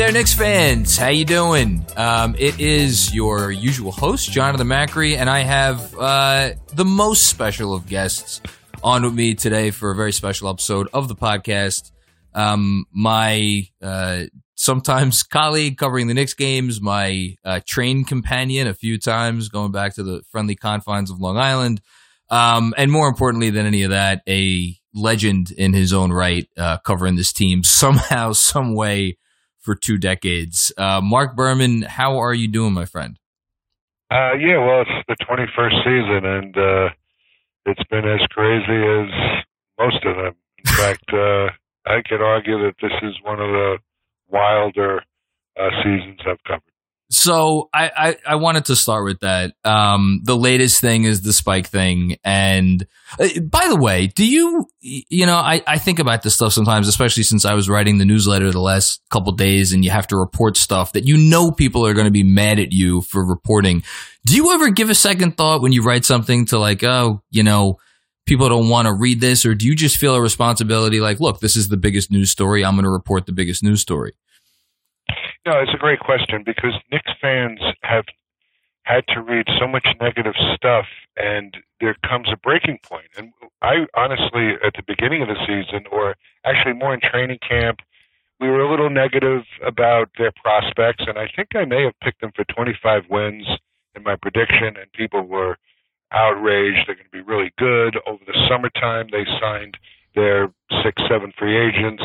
There, Knicks fans. How you doing? Um, it is your usual host, Jonathan Macri, and I have uh, the most special of guests on with me today for a very special episode of the podcast. Um, my uh, sometimes colleague covering the Knicks games, my uh, train companion a few times going back to the friendly confines of Long Island, um, and more importantly than any of that, a legend in his own right, uh, covering this team somehow, some way for two decades. Uh, Mark Berman, how are you doing, my friend? Uh, yeah, well, it's the 21st season, and uh, it's been as crazy as most of them. In fact, uh, I could argue that this is one of the wilder uh, seasons I've covered. So I, I, I, wanted to start with that. Um, the latest thing is the spike thing. And uh, by the way, do you, you know, I, I think about this stuff sometimes, especially since I was writing the newsletter the last couple days and you have to report stuff that you know people are going to be mad at you for reporting. Do you ever give a second thought when you write something to like, oh, you know, people don't want to read this? Or do you just feel a responsibility like, look, this is the biggest news story. I'm going to report the biggest news story? No, it's a great question because Knicks fans have had to read so much negative stuff, and there comes a breaking point. And I honestly, at the beginning of the season, or actually more in training camp, we were a little negative about their prospects, and I think I may have picked them for 25 wins in my prediction, and people were outraged. They're going to be really good. Over the summertime, they signed their six, seven free agents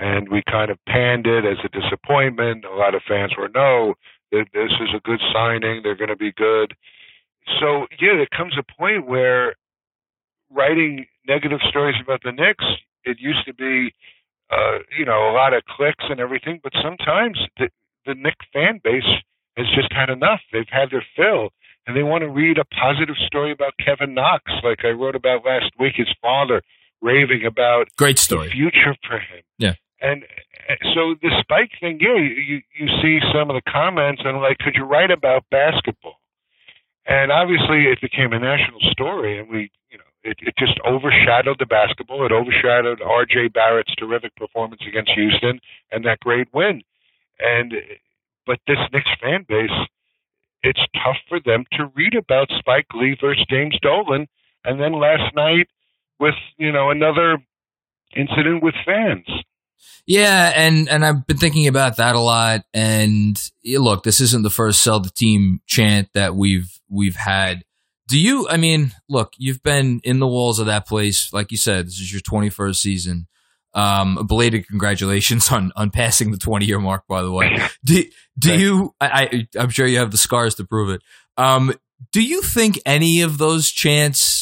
and we kind of panned it as a disappointment. A lot of fans were, no, this is a good signing. They're going to be good. So, yeah, there comes a point where writing negative stories about the Knicks, it used to be, uh, you know, a lot of clicks and everything, but sometimes the, the Knicks fan base has just had enough. They've had their fill. And they want to read a positive story about Kevin Knox, like I wrote about last week. His father raving about great story the future for him. Yeah, and uh, so the spike thing, yeah, you you see some of the comments and like, could you write about basketball? And obviously, it became a national story, and we, you know, it, it just overshadowed the basketball. It overshadowed R.J. Barrett's terrific performance against Houston and that great win. And but this Knicks fan base, it's tough for them to read about Spike Lee versus James Dolan, and then last night with you know another incident with fans. Yeah, and and I've been thinking about that a lot. And look, this isn't the first sell the team chant that we've we've had. Do you? I mean, look, you've been in the walls of that place, like you said. This is your twenty first season. Um, belated congratulations on on passing the twenty year mark. By the way, do do you? I, I I'm sure you have the scars to prove it. Um, do you think any of those chants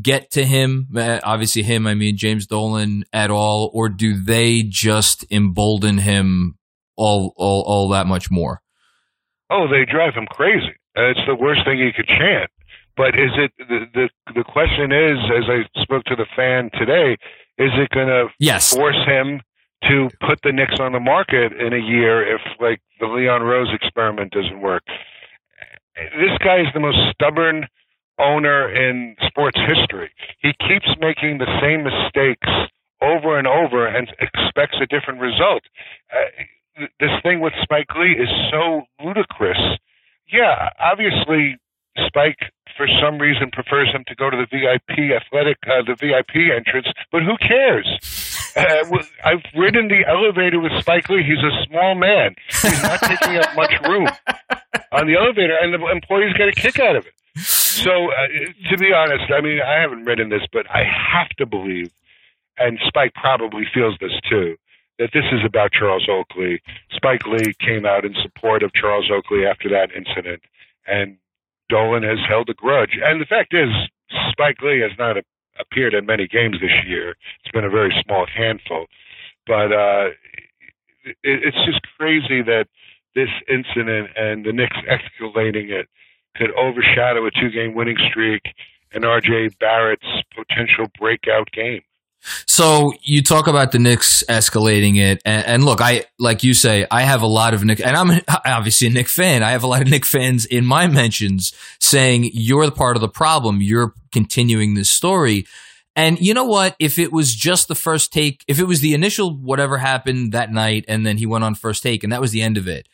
get to him? Uh, obviously, him, I mean, James Dolan at all, or do they just embolden him all, all, all that much more? Oh, they drive him crazy. it's the worst thing he could chant. But is it the, the the question is, as I spoke to the fan today, is it going to yes. force him to put the Knicks on the market in a year if like the Leon Rose experiment doesn't work? This guy is the most stubborn owner in sports history. He keeps making the same mistakes over and over and expects a different result. Uh, this thing with Spike Lee is so ludicrous. Yeah, obviously Spike for some reason prefers him to go to the VIP athletic, uh, the VIP entrance, but who cares? Uh, I've ridden the elevator with Spike Lee. He's a small man. He's not taking up much room on the elevator, and the employees get a kick out of it. So, uh, to be honest, I mean, I haven't written this, but I have to believe, and Spike probably feels this too, that this is about Charles Oakley. Spike Lee came out in support of Charles Oakley after that incident, and Dolan has held a grudge. And the fact is, Spike Lee has not a, appeared in many games this year. It's been a very small handful, but uh, it, it's just crazy that this incident and the Knicks escalating it could overshadow a two-game winning streak and R.J. Barrett's potential breakout game. So you talk about the Knicks escalating it, and, and, look, I like you say, I have a lot of Knick, and I'm obviously a Knick fan. I have a lot of Knick fans in my mentions saying you're the part of the problem. You're continuing this story, and you know what? If it was just the first take, if it was the initial whatever happened that night, and then he went on first take, and that was the end of it,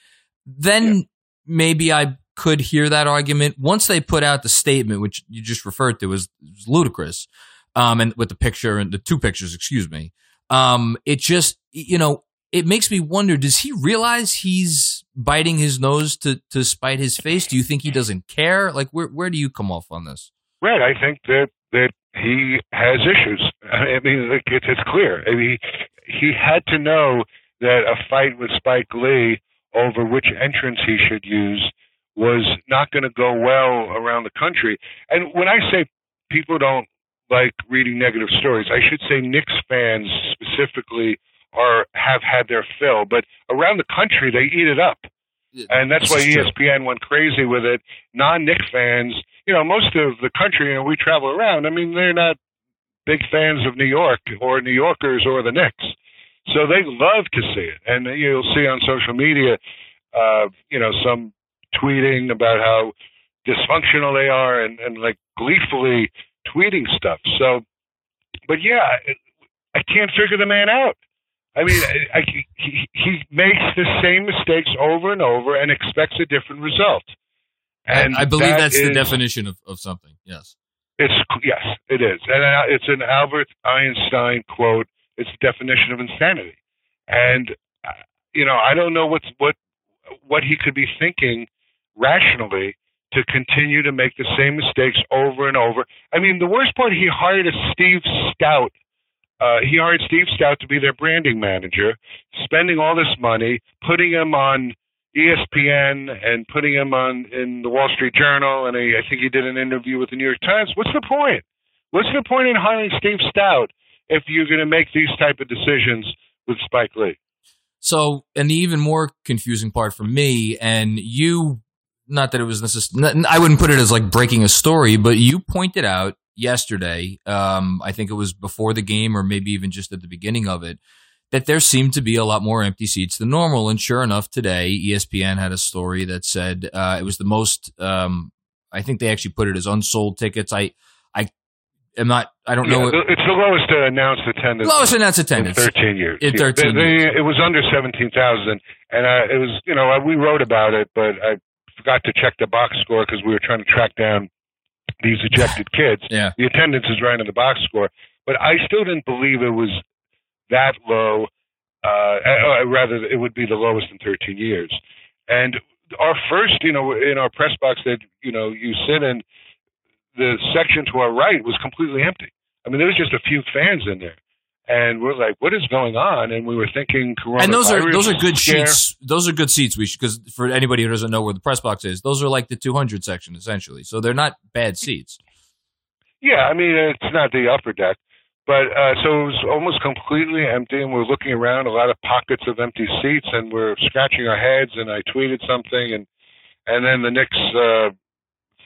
then yeah. maybe I could hear that argument. Once they put out the statement, which you just referred to, was ludicrous um, and with the picture and the two pictures, excuse me. Um, it just, you know, it makes me wonder, does he realize he's biting his nose to, to spite his face? Do you think he doesn't care? Like, where, where do you come off on this? Right. I think that, that he has issues. I mean, it's, it's clear. I mean, he had to know that a fight with Spike Lee over which entrance he should use was not going to go well around the country. And when I say people don't like reading negative stories. I should say Knicks fans specifically are have had their fill, but around the country they eat it up. And that's why ESPN true. went crazy with it. Non Knicks fans, you know, most of the country, you know, we travel around. I mean, they're not big fans of New York or New Yorkers or the Knicks. So they love to see it. And you'll see on social media, uh, you know, some tweeting about how dysfunctional they are and, and like gleefully tweeting stuff. So, but yeah, I can't figure the man out. I mean, I, I, he, he makes the same mistakes over and over and expects a different result. And I, I believe that that's is, the definition of, of something. Yes. It's yes, it is, and uh, it's an Albert Einstein quote. It's the definition of insanity, and uh, you know I don't know what's what what he could be thinking rationally to continue to make the same mistakes over and over. I mean, the worst part, he hired a Steve Stoute. Uh, he hired Steve Stoute to be their branding manager, spending all this money, putting him on ESPN and putting him on in the Wall Street Journal, and I, I think he did an interview with the New York Times. What's the point? What's the point in hiring Steve Stoute if you're going to make these type of decisions with Spike Lee? So, and the even more confusing part for me, and you not that it was necessary. I wouldn't put it as like breaking a story, but you pointed out yesterday, um, I think it was before the game or maybe even just at the beginning of it, that there seemed to be a lot more empty seats than normal. And sure enough, today ESPN had a story that said uh, it was the most. Um, I think they actually put it as unsold tickets. I, I am not. I don't yeah, know. It's the lowest announced attendance. Lowest announced attendance. In Thirteen years. In thirteen. They, they, it was under seventeen thousand, and uh, it was. You know, we wrote about it, but I forgot to check the box score because we were trying to track down these ejected kids. Yeah. The attendance is right in the box score, but I still didn't believe it was that low. Uh, uh, rather, it would be the lowest in 13 years. And our first, you know, in our press box that you know you sit in, the section to our right was completely empty. I mean, there was just a few fans in there and we're like, "What is going on?" And we were thinking, and those are those are good scare. sheets. Those are good seats. We because for anybody who doesn't know where the press box is, those are like the 200 section essentially. So they're not bad seats. Yeah, I mean it's not the upper deck, but uh, so it was almost completely empty, and we're looking around, a lot of pockets of empty seats, and we're scratching our heads. And I tweeted something, and and then the Knicks uh,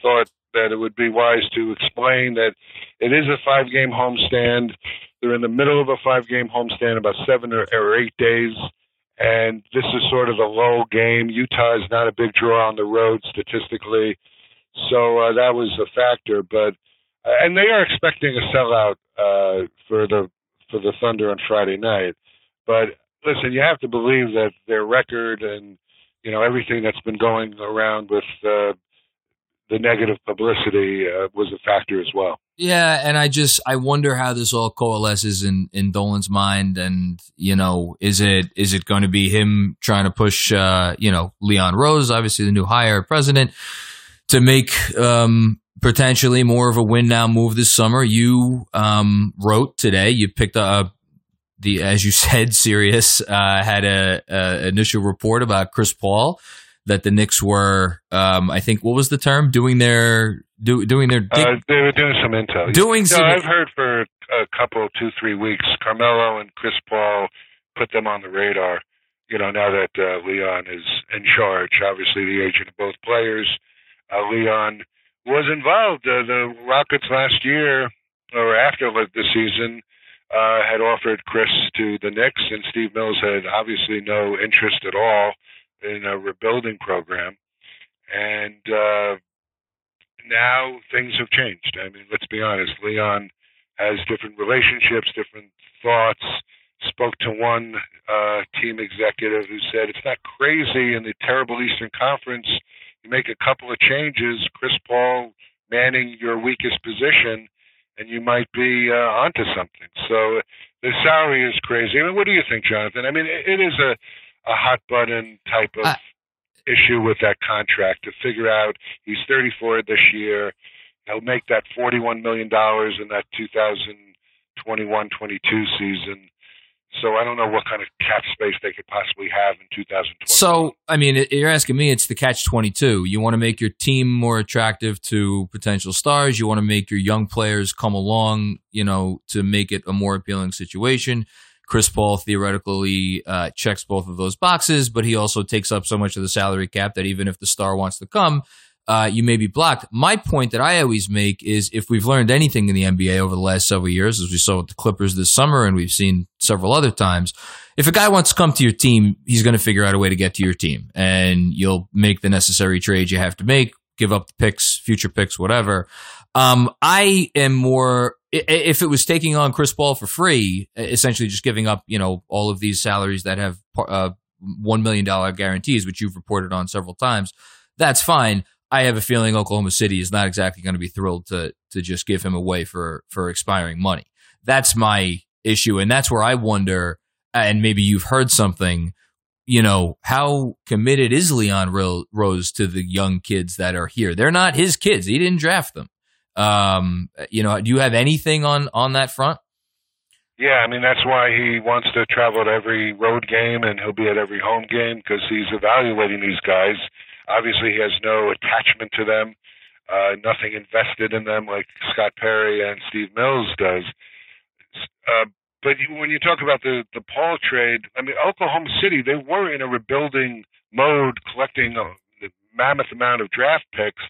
thought that it would be wise to explain that it is a five game homestand they're in the middle of a five game homestand, about seven or, eight days. And this is sort of a low game. Utah is not a big draw on the road statistically. So uh, that was a factor. But uh, and they are expecting a sellout uh, for the for the Thunder on Friday night. But listen, you have to believe that their record and you know everything that's been going around with uh, the negative publicity uh, was a factor as well. Yeah, and I just I wonder how this all coalesces in in Dolan's mind, and you know, is it is it going to be him trying to push, uh, you know, Leon Rose, obviously the new hire president, to make um, potentially more of a win now move this summer. You um, wrote today. You picked up the, as you said, Sirius uh, had a, a, initial report about Chris Paul that the Knicks were, um, I think, what was the term? Doing their do, doing their. uh, they were doing some intel. Doing no, some. I've heard for a couple, two, three weeks, Carmelo and Chris Paul put them on the radar. You know, now that uh, Leon is in charge, obviously the agent of both players. Uh, Leon was involved. Uh, the Rockets last year, or after the season, uh, had offered Chris to the Knicks, and Steve Mills had obviously no interest at all in a rebuilding program. And uh, now things have changed. I mean, let's be honest. Leon has different relationships, different thoughts. Spoke to one uh, team executive who said it's not crazy in the terrible Eastern Conference. You make a couple of changes, Chris Paul manning your weakest position, and you might be uh, onto something. So the salary is crazy. I mean, what do you think, Jonathan? I mean, it, it is a a hot button type of. Uh, issue with that contract to figure out he's 34 this year. He'll make that 41 million dollars in that 2021-22 season. So I don't know what kind of cap space they could possibly have in 2020. So I mean, you're asking me. It's the catch 22. You want to make your team more attractive to potential stars. You want to make your young players come along. You know, to make it a more appealing situation. Chris Paul theoretically uh, checks both of those boxes, but he also takes up so much of the salary cap that even if the star wants to come, uh, you may be blocked. My point that I always make is if we've learned anything in the NBA over the last several years, as we saw with the Clippers this summer and we've seen several other times, if a guy wants to come to your team, he's going to figure out a way to get to your team and you'll make the necessary trades you have to make, give up the picks, future picks, whatever. Um, I am more if it was taking on Chris Paul for free, essentially just giving up, you know, all of these salaries that have uh, one million dollar guarantees, which you've reported on several times, that's fine. I have a feeling Oklahoma City is not exactly going to be thrilled to to just give him away for for expiring money. That's my issue, and that's where I wonder. And maybe you've heard something. You know, how committed is Leon Rose to the young kids that are here? They're not his kids. He didn't draft them. Um, you know, do you have anything on on that front? Yeah, I mean that's why he wants to travel to every road game and he'll be at every home game because he's evaluating these guys. Obviously, he has no attachment to them, uh, nothing invested in them like Scott Perry and Steve Mills does. Uh, but when you talk about the the Paul trade, I mean Oklahoma City, they were in a rebuilding mode, collecting a mammoth amount of draft picks,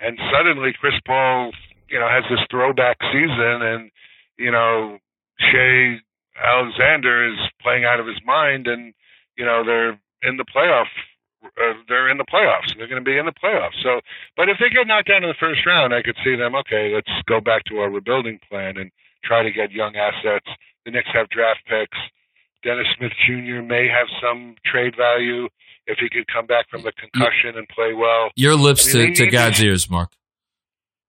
and suddenly Chris Paul you know, has this throwback season, and you know, Shai Alexander is playing out of his mind, and you know they're in the playoff. Uh, they're in the playoffs. They're going to be in the playoffs. So, but if they get knocked out in the first round, I could see them. Okay, let's go back to our rebuilding plan and try to get young assets. The Knicks have draft picks. Dennis Smith Jr. may have some trade value if he could come back from the concussion and play well. Your lips I mean, to, to God's ears, Mark.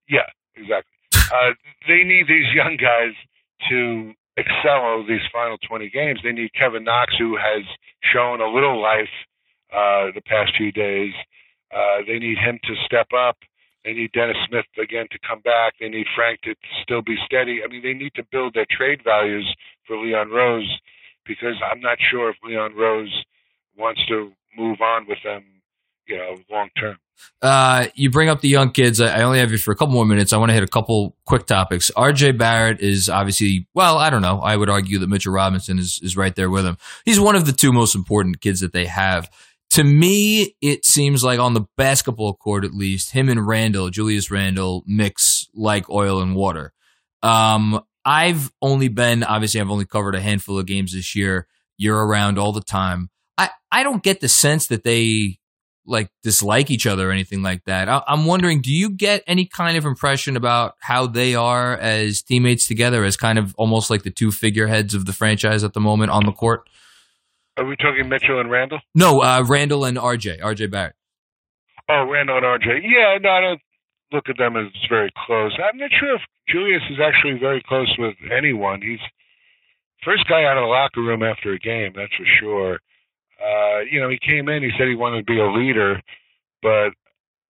Yeah, exactly. Uh, they need these young guys to excel over these final 20 games. They need Kevin Knox, who has shown a little life uh, the past few days. Uh, they need him to step up. They need Dennis Smith again to come back. They need Frank to still be steady. I mean, they need to build their trade values for Leon Rose because I'm not sure if Leon Rose wants to move on with them, you know, long term. Uh, you bring up the young kids. I only have you for a couple more minutes. I want to hit a couple quick topics. RJ Barrett is obviously, well, I don't know. I would argue that Mitchell Robinson is, is right there with him. He's one of the two most important kids that they have. To me, it seems like on the basketball court, at least, him and Randle, Julius Randle, mix like oil and water. Um, I've only been, obviously, I've only covered a handful of games this year. You're around all the time. I, I don't get the sense that they like dislike each other or anything like that. I- am wondering, do you get any kind of impression about how they are as teammates together, as kind of almost like the two figureheads of the franchise at the moment on the court? Are we talking Mitchell and Randle? No, uh, Randle and RJ, RJ Barrett. Oh, Randle and RJ. Yeah, no, I don't look at them as very close. I'm not sure if Julius is actually very close with anyone. He's first guy out of the locker room after a game, that's for sure uh, you know, he came in, he said he wanted to be a leader, but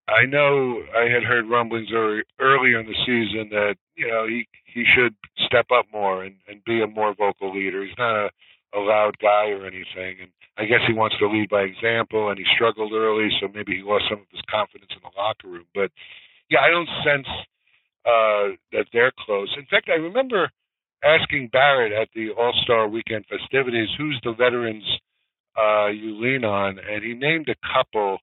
I know I had heard rumblings earlier in the season that you know he he should step up more and, and be a more vocal leader. He's not a, a loud guy or anything, and I guess he wants to lead by example. And he struggled early, so maybe he lost some of his confidence in the locker room. But yeah, I don't sense uh, that they're close. In fact, I remember asking Barrett at the All Star Weekend festivities, "Who's the veterans uh, you lean on?" And he named a couple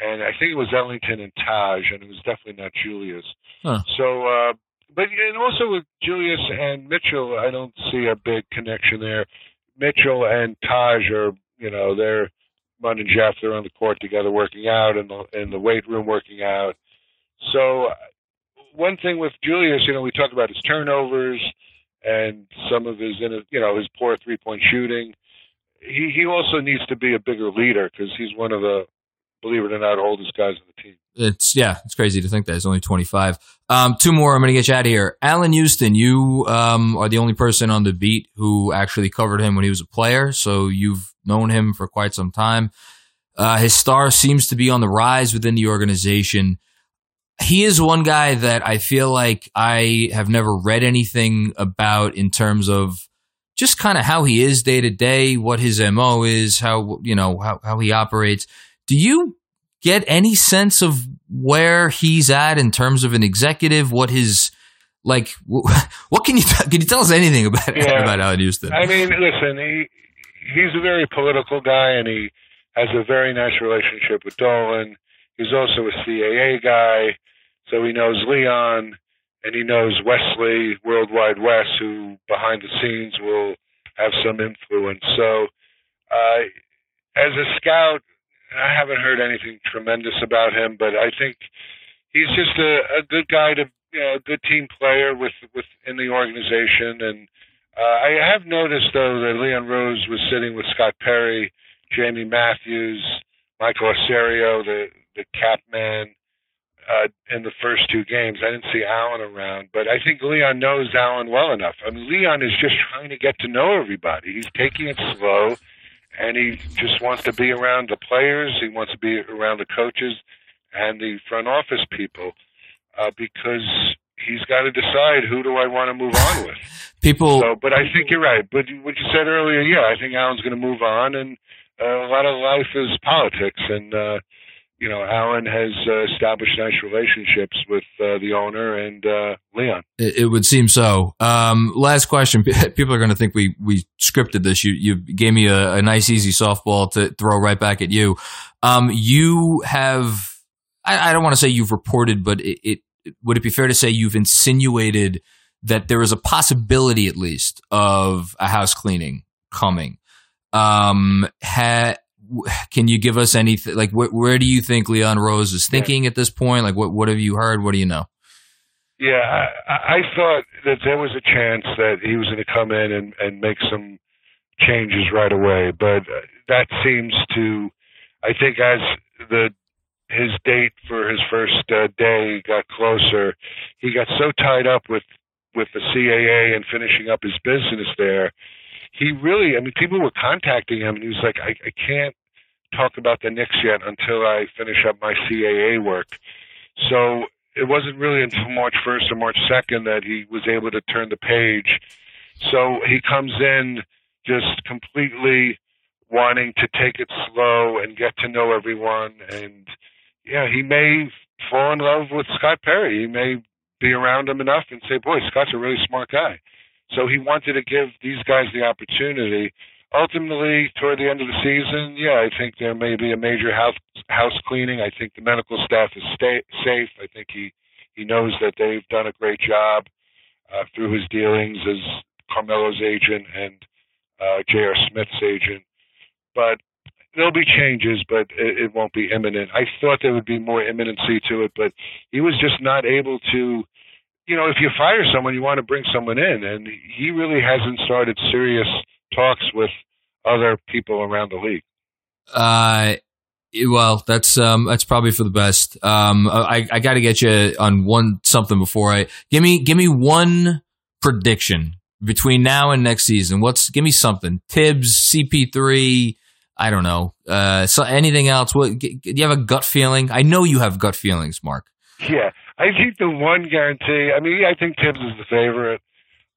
and I think it was Ellington and Taj, and it was definitely not Julius. Huh. So, uh, but and also with Julius and Mitchell, I don't see a big connection there. Mitchell and Taj are, you know, they're running Jeff. They're on the court together, working out, in the in the weight room, working out. So, one thing with Julius, you know, we talk about his turnovers and some of his, you know, his poor three point shooting. He he also needs to be a bigger leader because he's one of the believe it or not, oldest guys on the team. It's yeah, it's crazy to think that he's only 25. Um, two more. I'm going to get you out of here. Allan Houston, you um, are the only person on the beat who actually covered him when he was a player, so you've known him for quite some time. Uh, his star seems to be on the rise within the organization. He is one guy that I feel like I have never read anything about in terms of just kind of how he is day to day, what his mo is, how you know how how he operates do you get any sense of where he's at in terms of an executive? What his like? What can you can you tell us anything about yeah. about Allan Houston? I mean, listen, he he's a very political guy, and he has a very nice relationship with Dolan. He's also a CAA guy, so he knows Leon, and he knows Wesley Worldwide Wes, who behind the scenes will have some influence. So, uh, as a scout, I haven't heard anything tremendous about him, but I think he's just a, a good guy to you know, a good team player with within the organization. And uh, I have noticed though that Leon Rose was sitting with Scott Perry, Jamie Matthews, Michael Osorio, the the cap man. Uh, in the first two games, I didn't see Allan around, but I think Leon knows Allan well enough. I mean, Leon is just trying to get to know everybody. He's taking it slow and he just wants to be around the players. He wants to be around the coaches and the front office people uh, because he's got to decide who do I want to move on with. people. So, but I think you're right. But what you said earlier, yeah, I think Allan's going to move on, and uh, a lot of life is politics, and uh, you know, Allan has uh, established nice relationships with uh, the owner and uh, Leon. It, it, would seem so. Um, last question. People are going to think we we scripted this. You you gave me a, a nice easy softball to throw right back at you. Um, you have. I, I don't want to say you've reported, but it, it would it be fair to say you've insinuated that there is a possibility, at least, of a house cleaning coming. Um, ha- can you give us anything? Like, wh- where do you think Leon Rose is thinking at this point? Like, what what have you heard? What do you know? Yeah, I, I thought that there was a chance that he was going to come in and, and make some changes right away, but that seems to, I think, as the his date for his first uh, day got closer, he got so tied up with with the CAA and finishing up his business there he really, I mean, people were contacting him, and he was like, I, I can't talk about the Knicks yet until I finish up my CAA work. So it wasn't really until March 1st or March 2nd that he was able to turn the page. So he comes in just completely wanting to take it slow and get to know everyone. And yeah, he may fall in love with Scott Perry. He may be around him enough and say, boy, Scott's a really smart guy. So he wanted to give these guys the opportunity. Ultimately, toward the end of the season, yeah, I think there may be a major house house cleaning. I think the medical staff is stay, safe. I think he he knows that they've done a great job uh, through his dealings as Carmelo's agent and uh, J.R. Smith's agent. But there'll be changes, but it, it won't be imminent. I thought there would be more imminency to it, but he was just not able to you know, if you fire someone, you want to bring someone in, and he really hasn't started serious talks with other people around the league. Uh, well, that's um, that's probably for the best. Um, I I got to get you on one something before I give me give me one prediction between now and next season. What's give me something? Thibs, CP3, I don't know. Uh, so anything else? What do you have a gut feeling? I know you have gut feelings, Mark. Yeah, I think the one guarantee. I mean, I think Thibs is the favorite.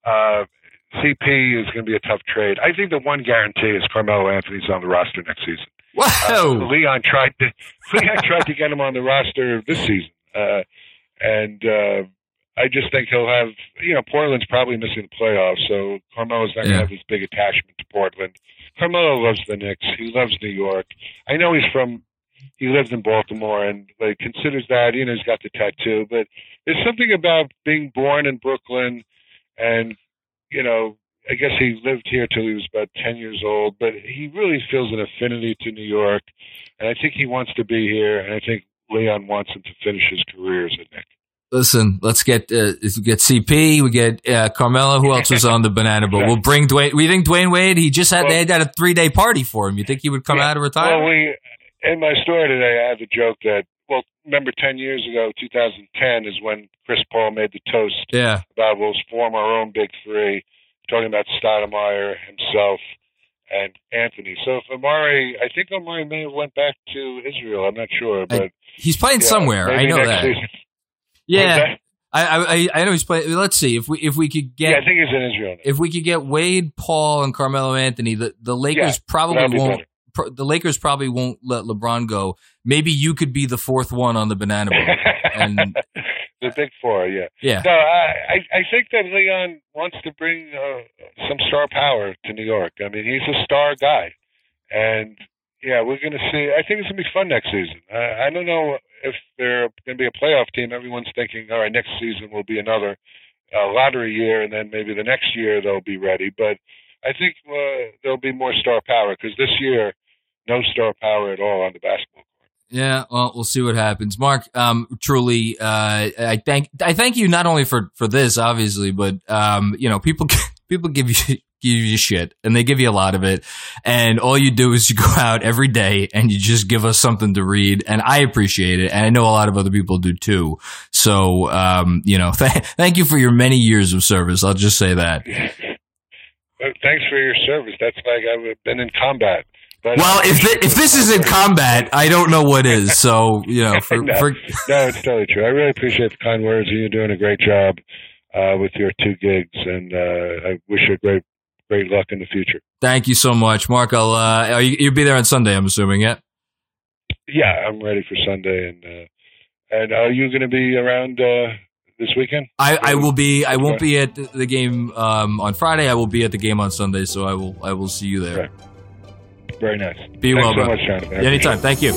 Uh, CP is going to be a tough trade. I think the one guarantee is Carmelo Anthony's on the roster next season. Whoa! Uh, Leon tried to Leon tried to get him on the roster this season, uh, and uh, I just think he'll have. You know, Portland's probably missing the playoffs, so Carmelo's not going to have this big attachment to Portland. Carmelo loves the Knicks. He loves New York. I know he's from. He lives in Baltimore and like considers that. You know, he's got the tattoo, but there's something about being born in Brooklyn, and you know, I guess he lived here till he was about 10 years old, but he really feels an affinity to New York. And I think he wants to be here. And I think Leon wants him to finish his career as a Knick. Listen, let's get uh, get CP. We get uh, Carmelo. Who else was on the banana boat? We'll bring Dwyane. We think Dwyane Wade. He just had Well- they had a three day party for him. You think he would come Yeah. out of retirement? Well, we, in my story today, I had the joke that, well, remember 10 years ago, 2010 is when Chris Paul made the toast yeah. about we'll form our own big three, talking about Stoudemire, himself, and Anthony. So if Amar'e, I think Amar'e may have went back to Israel. I'm not sure, but He's playing yeah, somewhere. I know that. season. Yeah. I, I I know he's playing. Let's see if we if we could get yeah, I think he's in Israel. Now. if we could get Wade, Paul, and Carmelo Anthony. The the Lakers Yeah, probably won't. better. Pr- the Lakers probably won't let LeBron go. Maybe you could be the fourth one on the banana boat. and the big four, yeah. yeah, No, I, I I think that Leon wants to bring uh, some star power to New York. I mean, he's a star guy, and yeah, we're going to see. I think it's going to be fun next season. I, I don't know if they're going to be a playoff team. Everyone's thinking, all right, next season will be another uh, lottery year, and then maybe the next year they'll be ready. But I think uh, there'll be more star power because this year, no star power at all on the basketball. court. yeah. Well, we'll see what happens. Mark, um, truly, uh, I thank I thank you not only for for this, obviously, but um, you know, people people give you. Give you shit, and they give you a lot of it. And all you do is you go out every day and you just give us something to read. And I appreciate it, and I know a lot of other people do too. So, um, you know, th- thank you for your many years of service. I'll just say that. Thanks for your service. That's like I've been in combat. But Well, if thi- if this isn't combat, I don't know what is. So, you know, for, No. for no, it's totally true. I really appreciate the kind words. and You're doing a great job uh, with your two gigs, and uh, I wish you great great luck in the future. thank you so much, Mark. I'll uh, you, you'll be there on Sunday. I'm assuming, yeah. Yeah, I'm ready for Sunday, and uh, and are you going to be around uh, this weekend? I, I will be. I won't be at the, the game um, on Friday. I will be at the game on Sunday. So I will. I will see you there. Very nice. Be Thanks well, so bro. much, Jonathan. Anytime. Thank you.